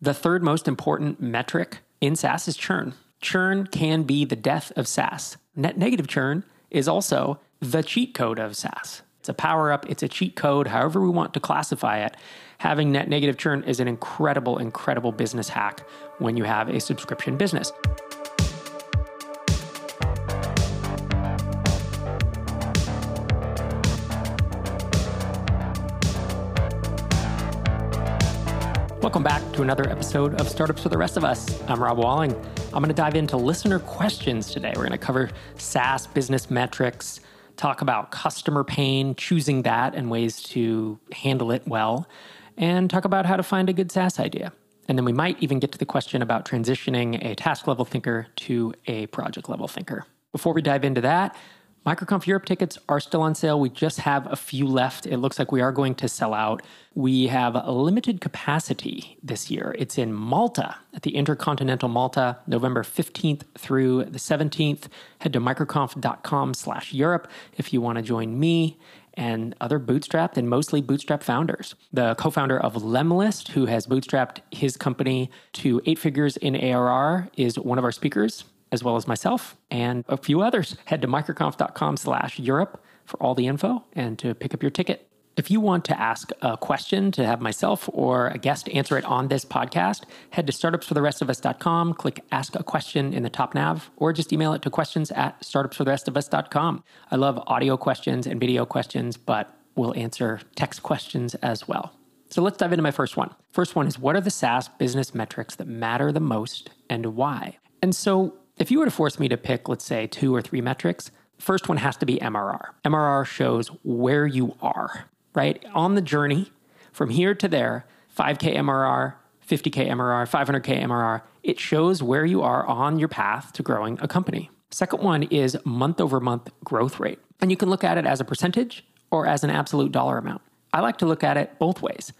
The third most important metric in SaaS is churn. Churn can be the death of SaaS. Net negative churn is also the cheat code of SaaS. It's a power up, it's a cheat code, however we want to classify it. Having net negative churn is an incredible, incredible business hack when you have a subscription business. To another episode of Startups for the Rest of Us. I'm Rob Walling. I'm going to dive into listener questions today. We're going to cover SaaS business metrics, talk about customer pain, choosing that and ways to handle it well, and talk about how to find a good SaaS idea. And then we might even get to the question about transitioning a task level thinker to a project level thinker. Before we dive into that, MicroConf Europe tickets are still on sale. We just have a few left. It looks like we are going to sell out. We have a limited capacity this year. It's in Malta at the Intercontinental Malta, November 15th through the 17th. Head to microconf.com slash Europe if you want to join me and other bootstrapped and mostly bootstrap founders. The co founder of Lemlist, who has bootstrapped his company to eight figures in ARR, is one of our speakers as well as myself and a few others. Head to microconf.com slash Europe for all the info and to pick up your ticket. If you want to ask a question to have myself or a guest answer it on this podcast, head to startupsfortherestofus.com, click ask a question in the top nav, or just email it to questions at startupsfortherestofus.com. I love audio questions and video questions, but we'll answer text questions as well. So let's dive into my first one. First one is what are the SaaS business metrics that matter the most and why? And so if you were to force me to pick, let's say, two or three metrics, first one has to be MRR. MRR shows where you are, right? On the journey from here to there, 5K MRR, 50K MRR, 500K MRR, it shows where you are on your path to growing a company. Second one is month over month growth rate. And you can look at it as a percentage or as an absolute dollar amount. I like to look at it both ways.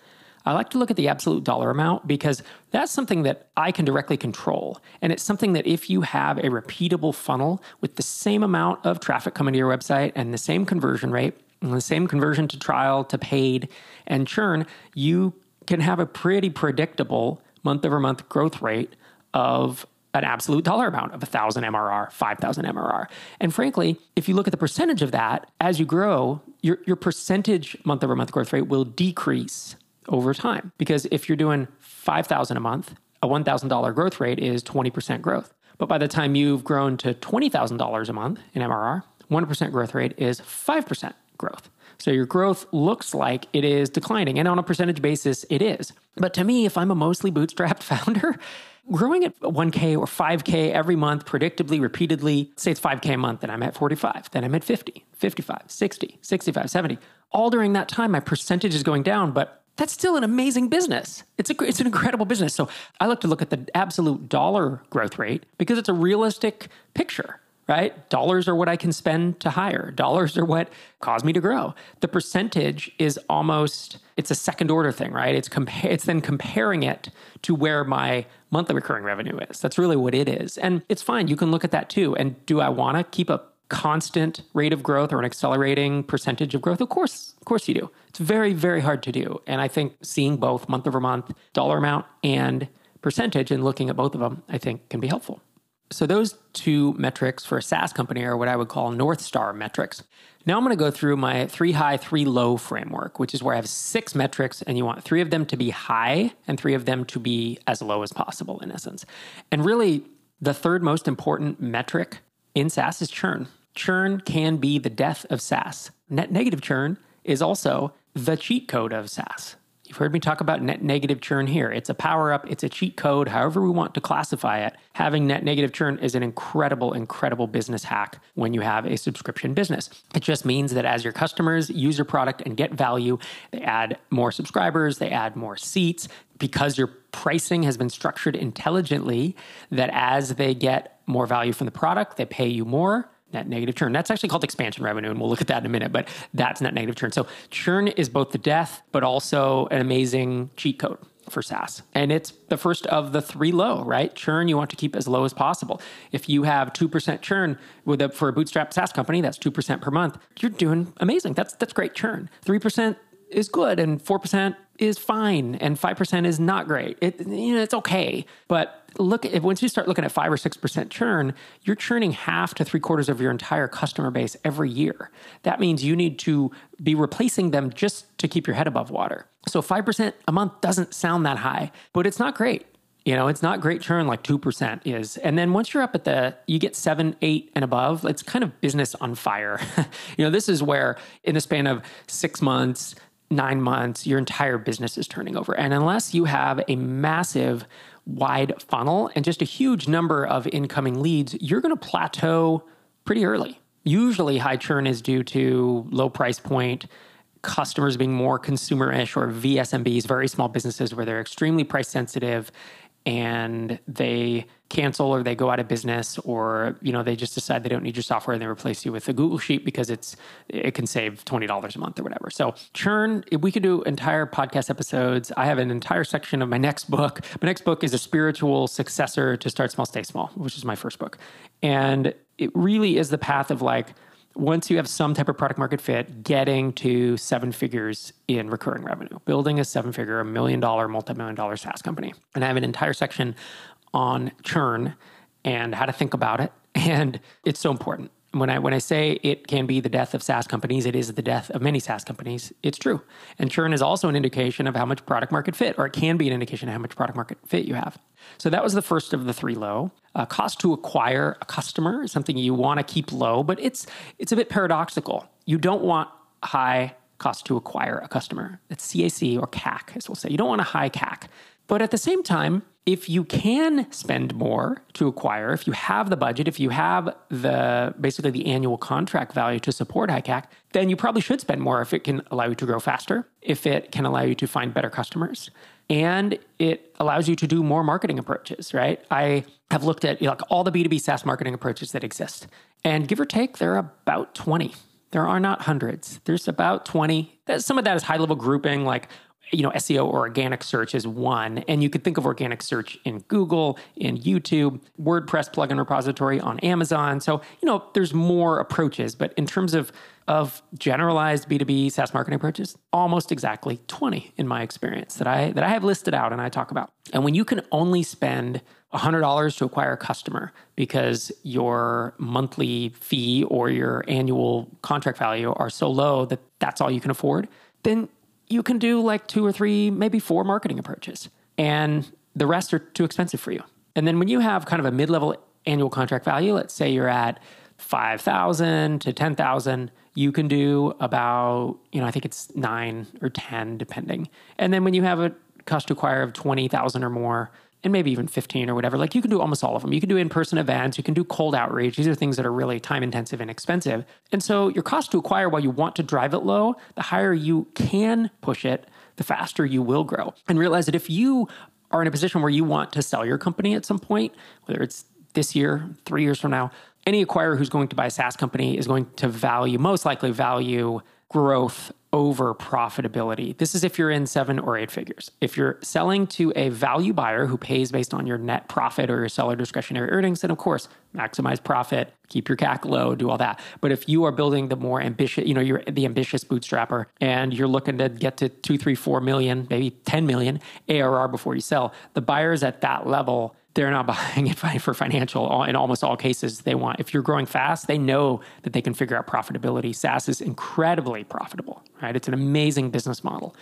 I like to look at the absolute dollar amount because that's something that I can directly control. And it's something that if you have a repeatable funnel with the same amount of traffic coming to your website and the same conversion rate, and the same conversion to trial to paid and churn, you can have a pretty predictable month over month growth rate of an absolute dollar amount of 1,000 MRR, 5,000 MRR. And frankly, if you look at the percentage of that, as you grow, your, your percentage month over month growth rate will decrease over time. Because if you're doing 5,000 a month, a $1,000 growth rate is 20% growth. But by the time you've grown to $20,000 a month in MRR, 1% growth rate is 5% growth. So your growth looks like it is declining. And on a percentage basis, it is. But to me, if I'm a mostly bootstrapped founder, growing at 1K or 5K every month, predictably, repeatedly, say it's 5K a month, then I'm at 45, then I'm at 50, 55, 60, 65, 70. All during that time, my percentage is going down, but that's still an amazing business. It's a it's an incredible business. So I like to look at the absolute dollar growth rate because it's a realistic picture, right? Dollars are what I can spend to hire. Dollars are what cause me to grow. The percentage is almost it's a second order thing, right? It's compa- it's then comparing it to where my monthly recurring revenue is. That's really what it is. And it's fine. You can look at that too. And do I want to keep a constant rate of growth or an accelerating percentage of growth? Of course, of course you do. It's very, very hard to do. And I think seeing both month over month, dollar amount, and percentage and looking at both of them, I think can be helpful. So those two metrics for a SaaS company are what I would call North Star metrics. Now I'm going to go through my three high, three low framework, which is where I have six metrics and you want three of them to be high and three of them to be as low as possible in essence. And really, the third most important metric in SaaS is churn churn can be the death of SaaS. Net negative churn is also the cheat code of SaaS. You've heard me talk about net negative churn here. It's a power up, it's a cheat code, however we want to classify it. Having net negative churn is an incredible, incredible business hack when you have a subscription business. It just means that as your customers use your product and get value, they add more subscribers, they add more seats. Because your pricing has been structured intelligently, that as they get more value from the product, they pay you more net negative churn. That's actually called expansion revenue, and we'll look at that in a minute, but that's net negative churn. So churn is both the death, but also an amazing cheat code for SaaS. And it's the first of the three low, right? Churn you want to keep as low as possible. If you have 2% churn with a, for a bootstrap SaaS company, that's 2% per month, you're doing amazing. That's that's great churn. 3% is good and 4% is fine and 5% is not great. It, you know, it's okay. But look at once you start looking at five or six percent churn, you're churning half to three quarters of your entire customer base every year. That means you need to be replacing them just to keep your head above water. So five percent a month doesn't sound that high, but it's not great. You know, it's not great churn like 2% is. And then once you're up at the, you get seven, eight, and above, it's kind of business on fire. you know, this is where in the span of six months, nine months, your entire business is turning over. And unless you have a massive, wide funnel and just a huge number of incoming leads, you're going to plateau pretty early. Usually, high churn is due to low price point, customers being more consumerish, or VSMBs, very small businesses where they're extremely price sensitive and they cancel or they go out of business or you know they just decide they don't need your software and they replace you with a google sheet because it's it can save $20 a month or whatever. So churn we could do entire podcast episodes i have an entire section of my next book. My next book is a spiritual successor to start small stay small which is my first book. And it really is the path of like once you have some type of product market fit, getting to seven figures in recurring revenue, building a seven figure, a million dollar, multi million dollar SaaS company. And I have an entire section on churn and how to think about it. And it's so important when I when I say it can be the death of SaaS companies, it is the death of many SaaS companies. It's true. And churn is also an indication of how much product market fit, or it can be an indication of how much product market fit you have. So that was the first of the three low. Uh, cost to acquire a customer is something you want to keep low, but it's it's a bit paradoxical. You don't want high cost to acquire a customer. It's CAC or CAC, as we'll say. You don't want a high CAC. But at the same time, if you can spend more to acquire, if you have the budget, if you have the basically the annual contract value to support high CAC, then you probably should spend more if it can allow you to grow faster, if it can allow you to find better customers, and it allows you to do more marketing approaches, right? I have looked at you know, like all the B2B SaaS marketing approaches that exist. And give or take, there are about 20. There are not hundreds. There's about 20. Some of that is high level grouping, like you know, SEO or organic search is one. And you could think of organic search in Google, in YouTube, WordPress plugin repository on Amazon. So, you know, there's more approaches, but in terms of of generalized B2B SaaS marketing approaches, almost exactly 20 in my experience that I that I have listed out and I talk about. And when you can only spend $100 to acquire a customer because your monthly fee or your annual contract value are so low that that's all you can afford, then you can do like two or three, maybe four marketing approaches, and the rest are too expensive for you. And then when you have kind of a mid level annual contract value, let's say you're at 5,000 to 10,000, you can do about, you know, I think it's nine or 10, depending. And then when you have a cost to acquire of 20,000 or more, and maybe even 15 or whatever. Like you can do almost all of them. You can do in person events, you can do cold outreach. These are things that are really time intensive and expensive. And so your cost to acquire, while you want to drive it low, the higher you can push it, the faster you will grow. And realize that if you are in a position where you want to sell your company at some point, whether it's this year, three years from now, any acquirer who's going to buy a SaaS company is going to value, most likely value growth over profitability. This is if you're in seven or eight figures. If you're selling to a value buyer who pays based on your net profit or your seller discretionary earnings, then of course, maximize profit, keep your CAC low, do all that. But if you are building the more ambitious, you know, you're the ambitious bootstrapper and you're looking to get to two, three, four million, maybe 10 million ARR before you sell, the buyers at that level they're not buying it for financial in almost all cases they want if you're growing fast they know that they can figure out profitability saas is incredibly profitable right it's an amazing business model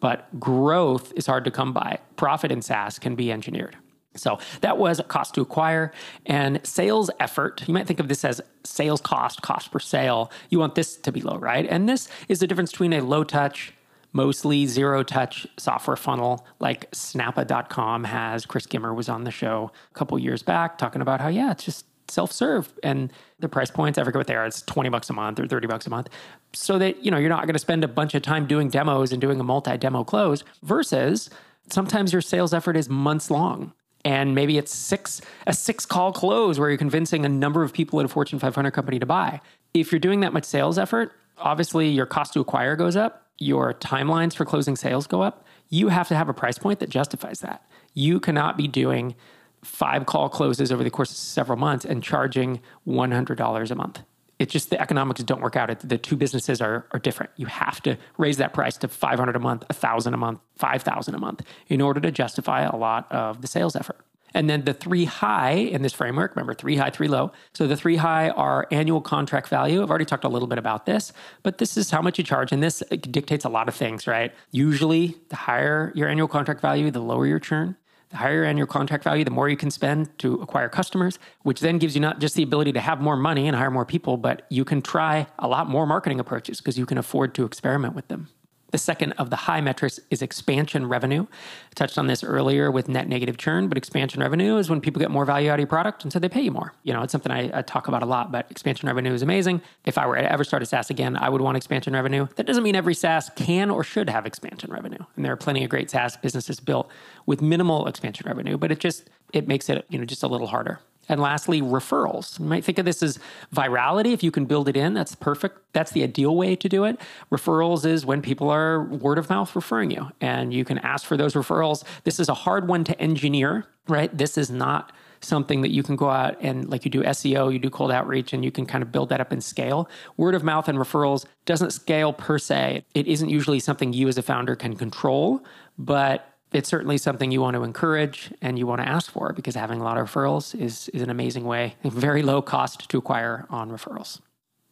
but growth is hard to come by profit in saas can be engineered so that was cost to acquire and sales effort. You might think of this as sales cost, cost per sale. You want this to be low, right? And this is the difference between a low touch mostly zero touch software funnel like snappa.com has. Chris Gimmer was on the show a couple years back talking about how, yeah, it's just self serve and the price points, I forget what they are, it's 20 bucks a month or 30 bucks a month. So that, you know, you're not going to spend a bunch of time doing demos and doing a multi demo close versus sometimes your sales effort is months long and maybe it's six a six call close where you're convincing a number of people at a fortune 500 company to buy if you're doing that much sales effort obviously your cost to acquire goes up your timelines for closing sales go up, you have to have a price point that justifies that. You cannot be doing five call closes over the course of several months and charging $100 a month. It's just the economics don't work out. The two businesses are, are different. You have to raise that price to 500 a month, 1,000 a month, 5,000 a month in order to justify a lot of the sales effort. And then the three high in this framework, remember three high, three low. So the three high are annual contract value. I've already talked a little bit about this, but this is how much you charge. And this dictates a lot of things, right? Usually, the higher your annual contract value, the lower your churn. The higher your annual contract value, the more you can spend to acquire customers, which then gives you not just the ability to have more money and hire more people, but you can try a lot more marketing approaches because you can afford to experiment with them. The second of the high metrics is expansion revenue. I touched on this earlier with net negative churn, but expansion revenue is when people get more value out of your product and so they pay you more. You know, it's something I, I talk about a lot, but expansion revenue is amazing. If I were to ever start a SaaS again, I would want expansion revenue. That doesn't mean every SaaS can or should have expansion revenue. And there are plenty of great SaaS businesses built with minimal expansion revenue, but it just it makes it, you know, just a little harder. And lastly, referrals. You might think of this as virality. If you can build it in, that's perfect. That's the ideal way to do it. Referrals is when people are word of mouth referring you, and you can ask for those referrals. This is a hard one to engineer, right? This is not something that you can go out and like you do SEO, you do cold outreach, and you can kind of build that up and scale. Word of mouth and referrals doesn't scale per se. It isn't usually something you as a founder can control, but it's certainly something you want to encourage and you want to ask for because having a lot of referrals is, is an amazing way, very low cost to acquire on referrals.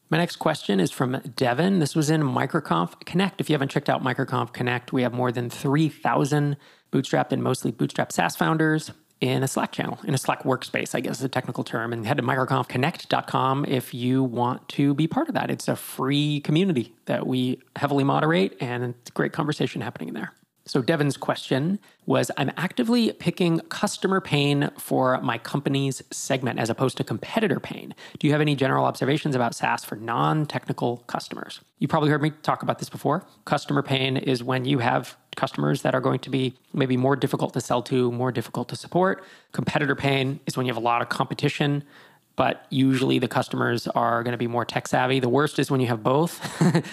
My next question is from Devin. This was in MicroConf Connect. If you haven't checked out MicroConf Connect, we have more than 3,000 bootstrapped and mostly bootstrapped SaaS founders in a Slack channel, in a Slack workspace, I guess is a technical term. And head to microconfconnect.com if you want to be part of that. It's a free community that we heavily moderate, and great conversation happening in there. So, Devin's question was I'm actively picking customer pain for my company's segment as opposed to competitor pain. Do you have any general observations about SaaS for non technical customers? You probably heard me talk about this before. Customer pain is when you have customers that are going to be maybe more difficult to sell to, more difficult to support. Competitor pain is when you have a lot of competition but usually the customers are going to be more tech savvy. The worst is when you have both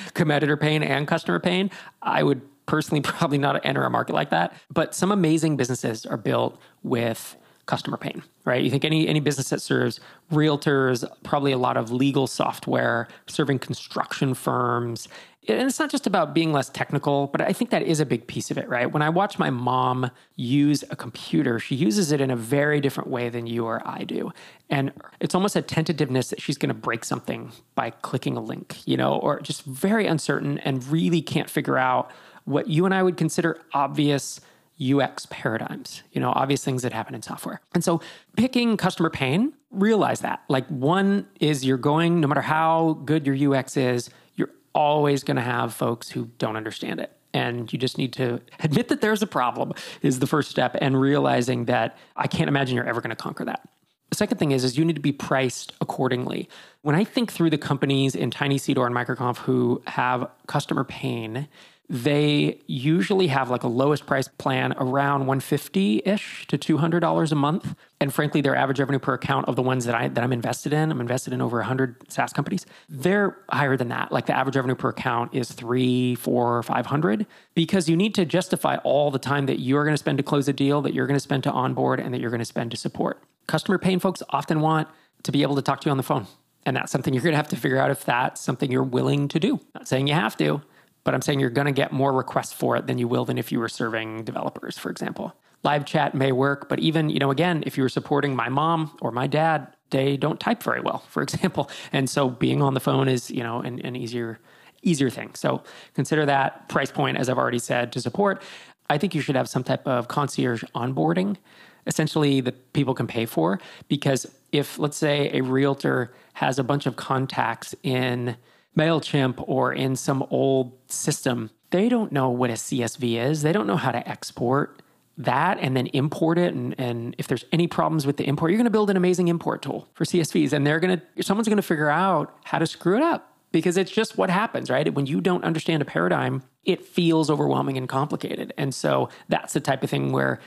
competitor pain and customer pain. I would personally probably not enter a market like that. But some amazing businesses are built with customer pain, right? You think any any business that serves realtors, probably a lot of legal software, serving construction firms. And it's not just about being less technical, but I think that is a big piece of it, right? When I watch my mom use a computer, she uses it in a very different way than you or I do. And it's almost a tentativeness that she's going to break something by clicking a link, you know, or just very uncertain and really can't figure out what you and I would consider obvious UX paradigms, you know, obvious things that happen in software. And so picking customer pain, realize that. Like one is you're going, no matter how good your UX is, you're always going to have folks who don't understand it. And you just need to admit that there's a problem is the first step and realizing that I can't imagine you're ever going to conquer that. The second thing is, is you need to be priced accordingly. When I think through the companies in TinySeed or in MicroConf who have customer pain, they usually have like a lowest price plan around 150-ish to $200 a month. And frankly their average revenue per account of the ones that I that I'm invested in I'm invested in over 100 SaaS companies they're higher than that. Like the average revenue per account is 3 4 500 because you need to justify all the time that you're going to spend to close a deal that you're going to spend to onboard and that you're going to spend to support. Customer pain folks often want to be able to talk to you on the phone. And that's something you're going to have to figure out if that's something you're willing to do. Not saying you have to but I'm saying you're going to get more requests for it than you will than if you were serving developers, for example. Live chat may work, but even, you know, again, if you were supporting my mom or my dad, they don't type very well, for example. And so being on the phone is, you know, an, an easier easier thing. So consider that price point, as I've already said, to support. I think you should have some type of concierge onboarding, essentially that people can pay for. Because if, let's say, a realtor has a bunch of contacts in MailChimp or in some old system, they don't know what a CSV is. They don't know how to export that and then import it. And, and if there's any problems with the import, you're going to build an amazing import tool for CSVs. And they're going to, someone's going to figure out how to screw it up because it's just what happens, right? When you don't understand a paradigm, it feels overwhelming and complicated. And so that's the type of thing where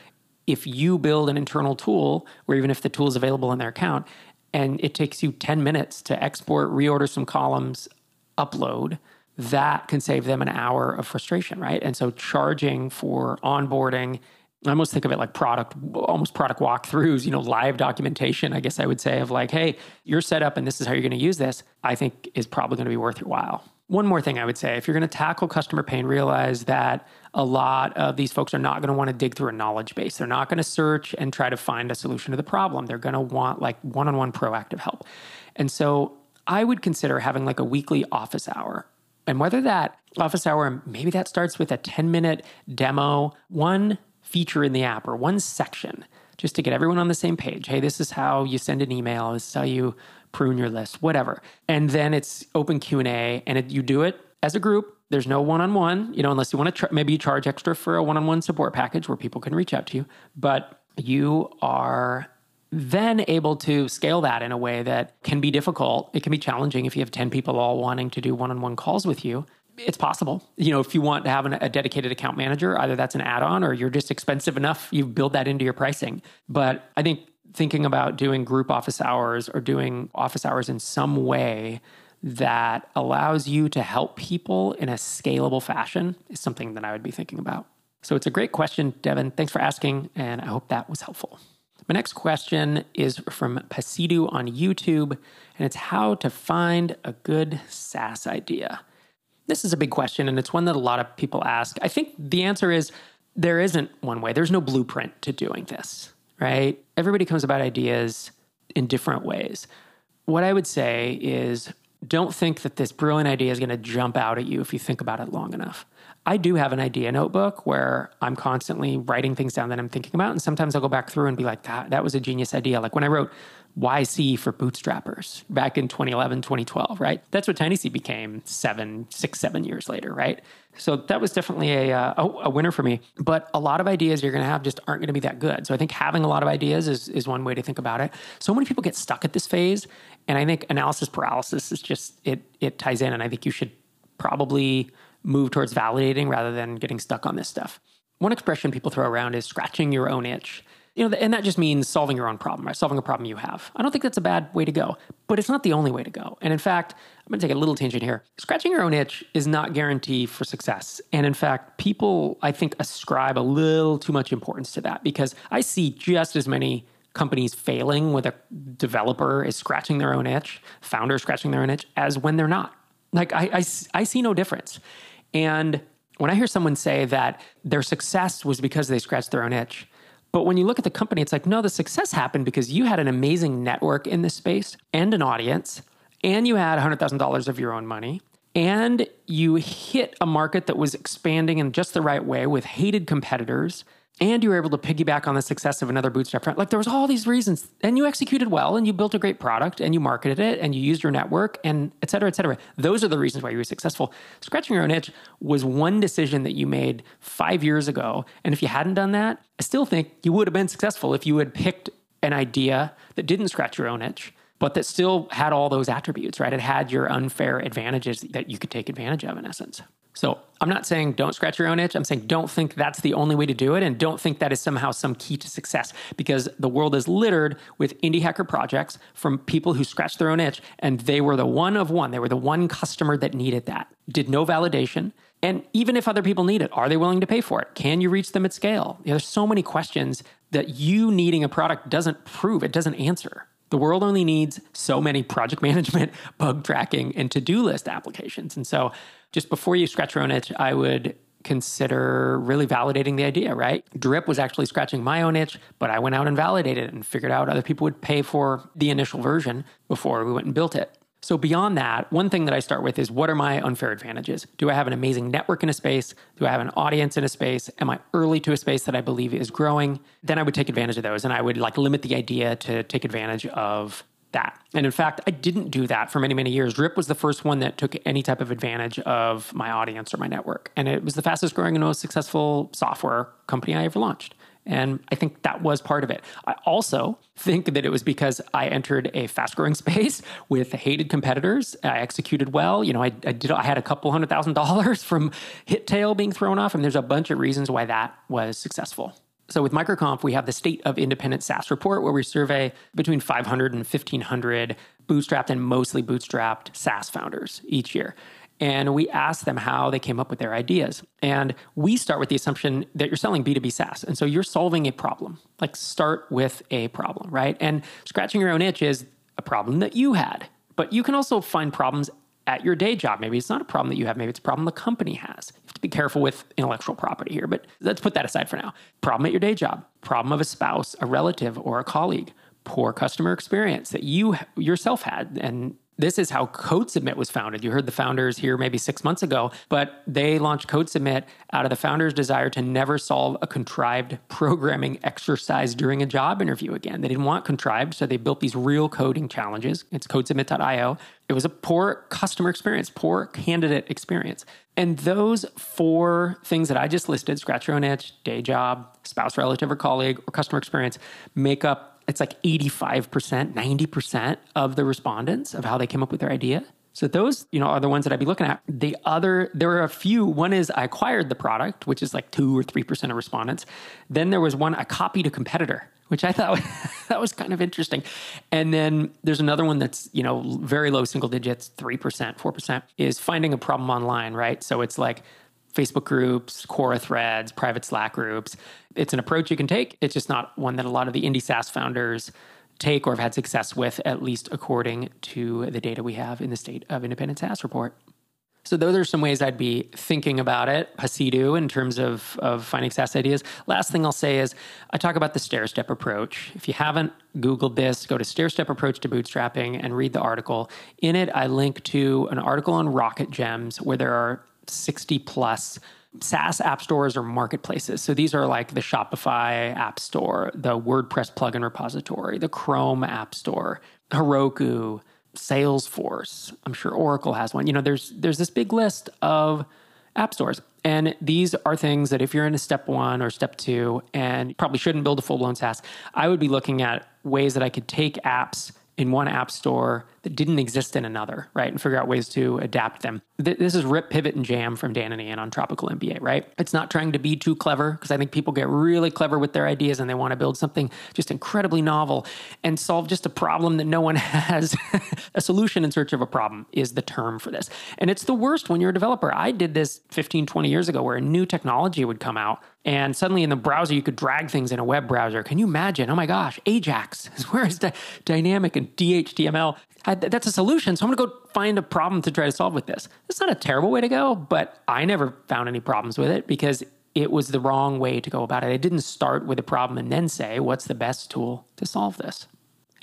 if you build an internal tool, or even if the tool is available in their account, and it takes you 10 minutes to export, reorder some columns, upload, that can save them an hour of frustration, right? And so charging for onboarding I almost think of it like product, almost product walkthroughs, you know, live documentation, I guess I would say, of like, hey, you're set up and this is how you're going to use this, I think is probably going to be worth your while. One more thing I would say if you're going to tackle customer pain, realize that a lot of these folks are not going to want to dig through a knowledge base. They're not going to search and try to find a solution to the problem. They're going to want like one on one proactive help. And so I would consider having like a weekly office hour. And whether that office hour, maybe that starts with a 10 minute demo, one feature in the app or one section just to get everyone on the same page. Hey, this is how you send an email. This is how you prune your list, whatever. And then it's open Q&A and it, you do it as a group. There's no one-on-one, you know, unless you want to tr- maybe you charge extra for a one-on-one support package where people can reach out to you, but you are then able to scale that in a way that can be difficult. It can be challenging if you have 10 people all wanting to do one on one calls with you. It's possible. You know, if you want to have an, a dedicated account manager, either that's an add on or you're just expensive enough, you build that into your pricing. But I think thinking about doing group office hours or doing office hours in some way that allows you to help people in a scalable fashion is something that I would be thinking about. So it's a great question, Devin. Thanks for asking, and I hope that was helpful. My next question is from Pasidu on YouTube, and it's how to find a good SaaS idea. This is a big question, and it's one that a lot of people ask. I think the answer is there isn't one way, there's no blueprint to doing this, right? Everybody comes about ideas in different ways. What I would say is don't think that this brilliant idea is going to jump out at you if you think about it long enough. I do have an idea notebook where I'm constantly writing things down that I'm thinking about. And sometimes I'll go back through and be like, that, that was a genius idea. Like when I wrote YC for bootstrappers back in 2011, 2012, right? That's what TinySeed became seven, six, seven years later, right? So that was definitely a, uh, a, a winner for me. But a lot of ideas you're going to have just aren't going to be that good. So I think having a lot of ideas is, is one way to think about it. So many people get stuck at this phase. And I think analysis paralysis is just, it, it ties in. And I think you should probably move towards validating rather than getting stuck on this stuff. One expression people throw around is scratching your own itch. You know, and that just means solving your own problem, right? Solving a problem you have. I don't think that's a bad way to go, but it's not the only way to go. And in fact, I'm going to take a little tangent here. Scratching your own itch is not guarantee for success. And in fact, people I think ascribe a little too much importance to that because I see just as many companies failing with a developer is scratching their own itch, founders scratching their own itch, as when they're not. Like I, I, I see no difference. And when I hear someone say that their success was because they scratched their own itch, but when you look at the company, it's like, no, the success happened because you had an amazing network in this space and an audience, and you had $100,000 of your own money, and you hit a market that was expanding in just the right way with hated competitors and you were able to piggyback on the success of another bootstrap friend. Like there was all these reasons, and you executed well, and you built a great product, and you marketed it, and you used your network, and et cetera, et cetera. Those are the reasons why you were successful. Scratching your own itch was one decision that you made five years ago, and if you hadn't done that, I still think you would have been successful if you had picked an idea that didn't scratch your own itch, but that still had all those attributes. Right? It had your unfair advantages that you could take advantage of, in essence. So I'm not saying don't scratch your own itch. I'm saying don't think that's the only way to do it and don't think that is somehow some key to success because the world is littered with indie hacker projects from people who scratched their own itch and they were the one of one. They were the one customer that needed that, did no validation. And even if other people need it, are they willing to pay for it? Can you reach them at scale? You know, there's so many questions that you needing a product doesn't prove, it doesn't answer. The world only needs so many project management, bug tracking, and to do list applications. And so just before you scratch your own itch, I would consider really validating the idea, right? Drip was actually scratching my own itch, but I went out and validated it and figured out other people would pay for the initial version before we went and built it. So, beyond that, one thing that I start with is what are my unfair advantages? Do I have an amazing network in a space? Do I have an audience in a space? Am I early to a space that I believe is growing? Then I would take advantage of those and I would like limit the idea to take advantage of that. And in fact, I didn't do that for many, many years. Drip was the first one that took any type of advantage of my audience or my network. And it was the fastest growing and most successful software company I ever launched. And I think that was part of it. I also think that it was because I entered a fast growing space with hated competitors. I executed well. You know, I, I, did, I had a couple hundred thousand dollars from HitTail being thrown off. And there's a bunch of reasons why that was successful. So with MicroConf, we have the State of Independent SaaS report where we survey between 500 and 1,500 bootstrapped and mostly bootstrapped SaaS founders each year. and we ask them how they came up with their ideas. And we start with the assumption that you're selling B2B SaaS. And so you're solving a problem. Like start with a problem, right? And scratching your own itch is a problem that you had. But you can also find problems at your day job. Maybe it's not a problem that you have, maybe it's a problem the company has. You have to be careful with intellectual property here, but let's put that aside for now. Problem at your day job, problem of a spouse, a relative, or a colleague, poor customer experience that you yourself had and this is how CodeSubmit was founded. You heard the founders here maybe six months ago, but they launched CodeSubmit out of the founders' desire to never solve a contrived programming exercise during a job interview again. They didn't want contrived, so they built these real coding challenges. It's codesubmit.io. It was a poor customer experience, poor candidate experience. And those four things that I just listed scratch your own itch, day job, spouse, relative, or colleague, or customer experience make up it's like 85%, 90% of the respondents of how they came up with their idea. So those, you know, are the ones that I'd be looking at. The other, there are a few. One is I acquired the product, which is like two or three percent of respondents. Then there was one I copied a competitor, which I thought that was kind of interesting. And then there's another one that's you know very low single digits, three percent, four percent, is finding a problem online, right? So it's like Facebook groups, Quora threads, private Slack groups. It's an approach you can take. It's just not one that a lot of the indie SaaS founders take or have had success with, at least according to the data we have in the State of Independent SaaS report. So those are some ways I'd be thinking about it, Hasidu, in terms of, of finding SaaS ideas. Last thing I'll say is I talk about the stair-step approach. If you haven't Googled this, go to stair-step approach to bootstrapping and read the article. In it, I link to an article on Rocket Gems where there are 60 plus SaaS app stores or marketplaces. So these are like the Shopify App Store, the WordPress plugin repository, the Chrome App Store, Heroku, Salesforce. I'm sure Oracle has one. You know, there's there's this big list of app stores. And these are things that if you're in a step one or step two and probably shouldn't build a full blown SaaS, I would be looking at ways that I could take apps in one app store that didn't exist in another, right? And figure out ways to adapt them. This is rip, pivot, and jam from Dan and Ian on Tropical MBA, right? It's not trying to be too clever because I think people get really clever with their ideas and they want to build something just incredibly novel and solve just a problem that no one has. a solution in search of a problem is the term for this. And it's the worst when you're a developer. I did this 15, 20 years ago where a new technology would come out and suddenly in the browser you could drag things in a web browser. Can you imagine? Oh my gosh, Ajax. Where is the dynamic and DHTML? I, that's a solution. So I'm going to go find a problem to try to solve with this. It's not a terrible way to go, but I never found any problems with it because it was the wrong way to go about it. I didn't start with a problem and then say, what's the best tool to solve this?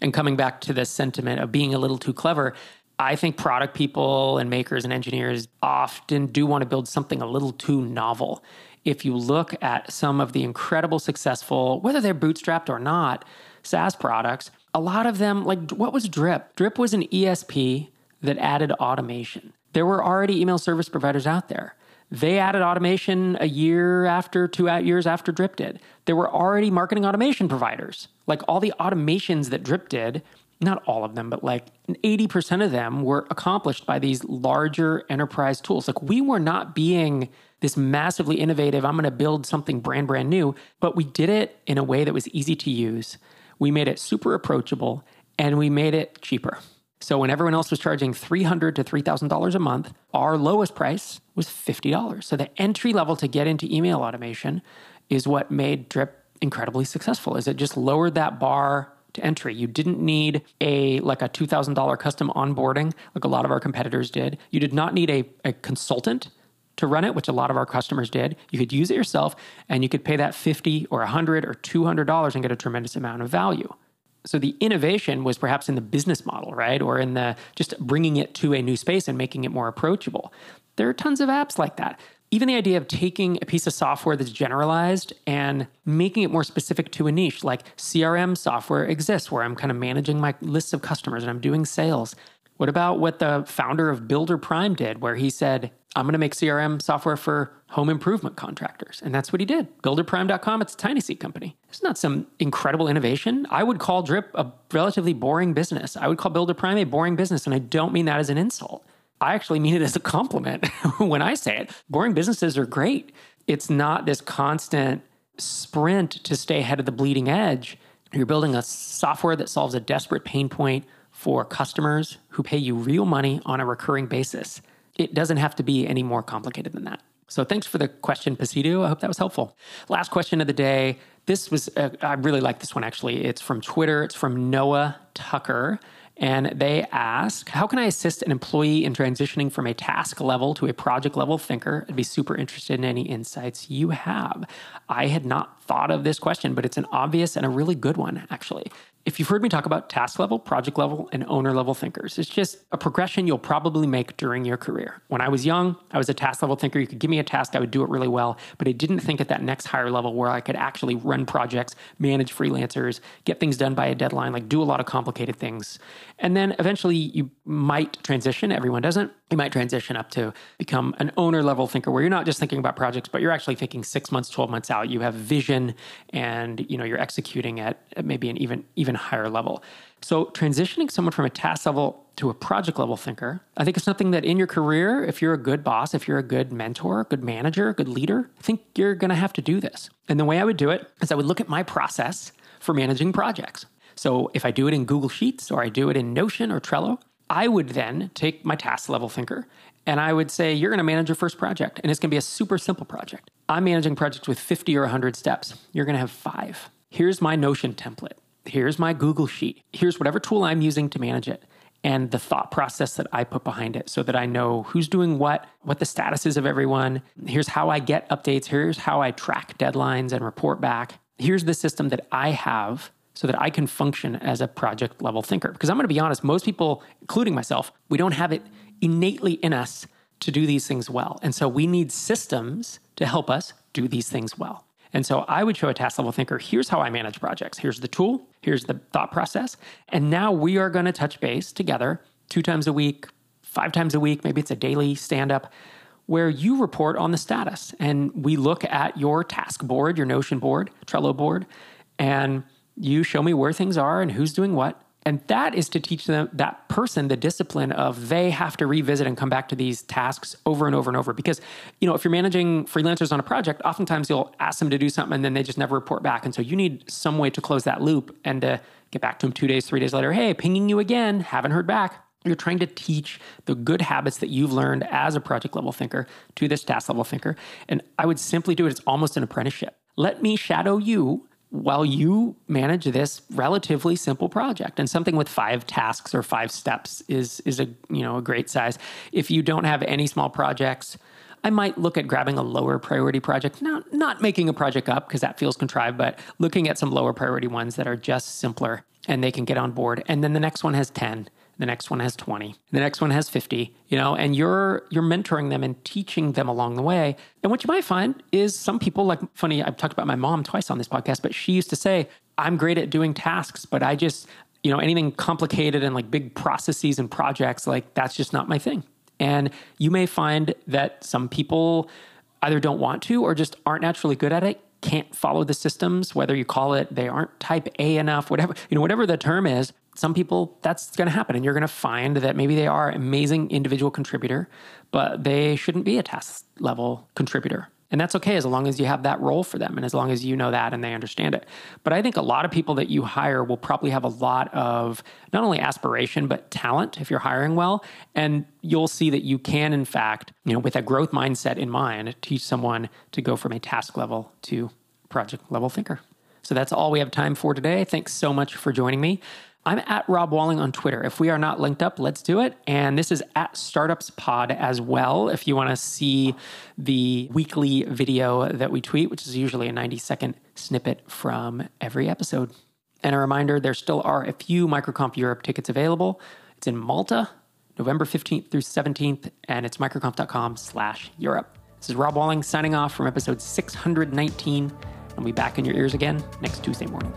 And coming back to the sentiment of being a little too clever, I think product people and makers and engineers often do want to build something a little too novel. If you look at some of the incredible successful, whether they're bootstrapped or not, SaaS products, a lot of them, like what was Drip? Drip was an ESP that added automation. There were already email service providers out there. They added automation a year after, two years after Drip did. There were already marketing automation providers. Like all the automations that Drip did, not all of them, but like 80% of them were accomplished by these larger enterprise tools. Like we were not being this massively innovative, I'm going to build something brand, brand new, but we did it in a way that was easy to use we made it super approachable and we made it cheaper. So when everyone else was charging $300 to $3,000 a month, our lowest price was $50. So the entry level to get into email automation is what made Drip incredibly successful. Is it just lowered that bar to entry. You didn't need a like a $2,000 custom onboarding like a lot of our competitors did. You did not need a, a consultant to run it, which a lot of our customers did. You could use it yourself and you could pay that 50 or 100 or $200 and get a tremendous amount of value. So the innovation was perhaps in the business model, right? Or in the just bringing it to a new space and making it more approachable. There are tons of apps like that. Even the idea of taking a piece of software that's generalized and making it more specific to a niche, like CRM software exists where I'm kind of managing my lists of customers and I'm doing sales. What about what the founder of Builder Prime did, where he said, I'm going to make CRM software for home improvement contractors. And that's what he did. Builderprime.com, it's a TinySeed company. It's not some incredible innovation. I would call Drip a relatively boring business. I would call Builder Prime a boring business. And I don't mean that as an insult. I actually mean it as a compliment when I say it. Boring businesses are great. It's not this constant sprint to stay ahead of the bleeding edge. You're building a software that solves a desperate pain point for customers who pay you real money on a recurring basis. it doesn't have to be any more complicated than that. So thanks for the question, Pasidu. I hope that was helpful. Last question of the day. This was, uh, I really like this one actually. It's from Twitter, it's from Noah Tucker. And they ask, How can I assist an employee in transitioning from a task level to a project level thinker? I'd be super interested in any insights you have. I had not thought of this question, but it's an obvious and a really good one, actually. If you've heard me talk about task level, project level, and owner level thinkers, it's just a progression you'll probably make during your career. When I was young, I was a task level thinker. You could give me a task, I would do it really well, but I didn't think at that next higher level where I could actually run projects, manage freelancers, get things done by a deadline, like do a lot of complicated things. And then eventually you might transition, everyone doesn't. You might transition up to become an owner level thinker where you're not just thinking about projects, but you're actually thinking six months, 12 months out. You have vision and you know you're executing at maybe an even even higher level. So transitioning someone from a task level to a project level thinker, I think it's something that in your career, if you're a good boss, if you're a good mentor, good manager, good leader, I think you're going to have to do this. And the way I would do it is I would look at my process for managing projects. So if I do it in Google Sheets or I do it in Notion or Trello, I would then take my task level thinker and I would say, You're going to manage your first project, and it's going to be a super simple project. I'm managing projects with 50 or 100 steps. You're going to have five. Here's my Notion template. Here's my Google Sheet. Here's whatever tool I'm using to manage it and the thought process that I put behind it so that I know who's doing what, what the status is of everyone. Here's how I get updates. Here's how I track deadlines and report back. Here's the system that I have so that I can function as a project level thinker. Because I'm going to be honest, most people, including myself, we don't have it innately in us to do these things well. And so we need systems to help us do these things well. And so I would show a task level thinker here's how I manage projects. Here's the tool, here's the thought process. And now we are going to touch base together two times a week, five times a week, maybe it's a daily stand up where you report on the status. And we look at your task board, your Notion board, Trello board, and you show me where things are and who's doing what. And that is to teach them that person the discipline of they have to revisit and come back to these tasks over and over and over. Because, you know, if you're managing freelancers on a project, oftentimes you'll ask them to do something and then they just never report back. And so you need some way to close that loop and to get back to them two days, three days later. Hey, pinging you again, haven't heard back. You're trying to teach the good habits that you've learned as a project level thinker to this task level thinker. And I would simply do it. It's almost an apprenticeship. Let me shadow you while you manage this relatively simple project. And something with five tasks or five steps is is a you know a great size. If you don't have any small projects I might look at grabbing a lower priority project, not not making a project up because that feels contrived, but looking at some lower priority ones that are just simpler and they can get on board. And then the next one has 10 the next one has 20 the next one has 50 you know and you're you're mentoring them and teaching them along the way. And what you might find is some people like funny i've talked about my mom twice on this podcast but she used to say i'm great at doing tasks but i just you know anything complicated and like big processes and projects like that's just not my thing. And you may find that some people either don't want to or just aren't naturally good at it can't follow the systems whether you call it they aren't type a enough whatever you know whatever the term is some people that's going to happen and you're going to find that maybe they are amazing individual contributor but they shouldn't be a task level contributor and that's okay as long as you have that role for them and as long as you know that and they understand it. But i think a lot of people that you hire will probably have a lot of not only aspiration but talent if you're hiring well. And you'll see that you can in fact you know with a growth mindset in mind teach someone to go from a task level to project level thinker. So that's all we have time for today. Thanks so much for joining me I'm at Rob Walling on Twitter. If we are not linked up, let's do it. And this is at Startups Pod as well. If you want to see the weekly video that we tweet, which is usually a 90 second snippet from every episode. And a reminder there still are a few MicroConf Europe tickets available. It's in Malta, November 15th through 17th, and it's microconf.com slash Europe. This is Rob Walling signing off from episode 619. I'll be back in your ears again next Tuesday morning.